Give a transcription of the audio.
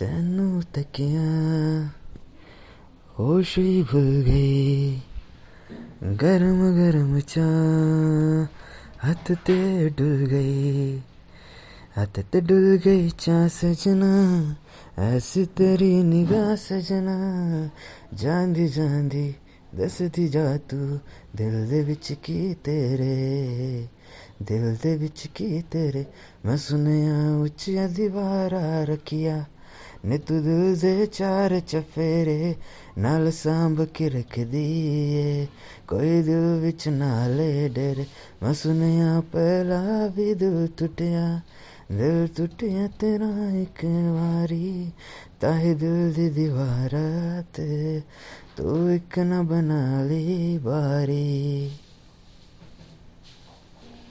ਤੈਨੂੰ ਤੱਕਿਆ ਹੋਸ਼ ਹੀ ਭੁੱਲ ਗਈ ਗਰਮ ਗਰਮ ਚਾਹ ਹੱਥ ਤੇ ਡੁੱਲ ਗਈ हथ ते डुल गई चा सजना ऐसी तेरी निगाह सजना ਜਾਂਦੀ ਜਾਂਦੀ ਦੱਸਦੀ ਜਾ ਤੂੰ ਦਿਲ ਦੇ ਵਿੱਚ ਕੀ ਤੇਰੇ ਦਿਲ ਦੇ ਵਿੱਚ ਕੀ ਤੇਰੇ ਮੈਂ ਸੁਨਿਆ ਉੱਚੀਆਂ ਦੀਵਾਰਾਂ ਰੱਖੀਆਂ ਨੇ ਤੂੰ ਦਿਲ ਦੇ ਚਾਰ ਚਫੇਰੇ ਨਾਲ ਸਾਂਭ ਕੇ ਰੱਖਦੀ ਏ ਕੋਈ ਦਿਲ ਵਿੱਚ ਨਾਲੇ ਡਰੇ ਮੈਂ ਸੁਨਿਆ ਪਹਿਲਾ ਵੀ ਦਿਲ ਟੁੱਟਿਆ ਦਿਲ ਟੁੱਟਿਆ ਤੇਰਾ ਇੱਕ ਵਾਰੀ ਤਾਹੇ ਦਿਲ ਦੀ ਦੀਵਾਰਾਂ ਤੇ ਤੂੰ ਇੱਕ ਨਾ ਬਣਾ ਲਈ ਬਾਰੀ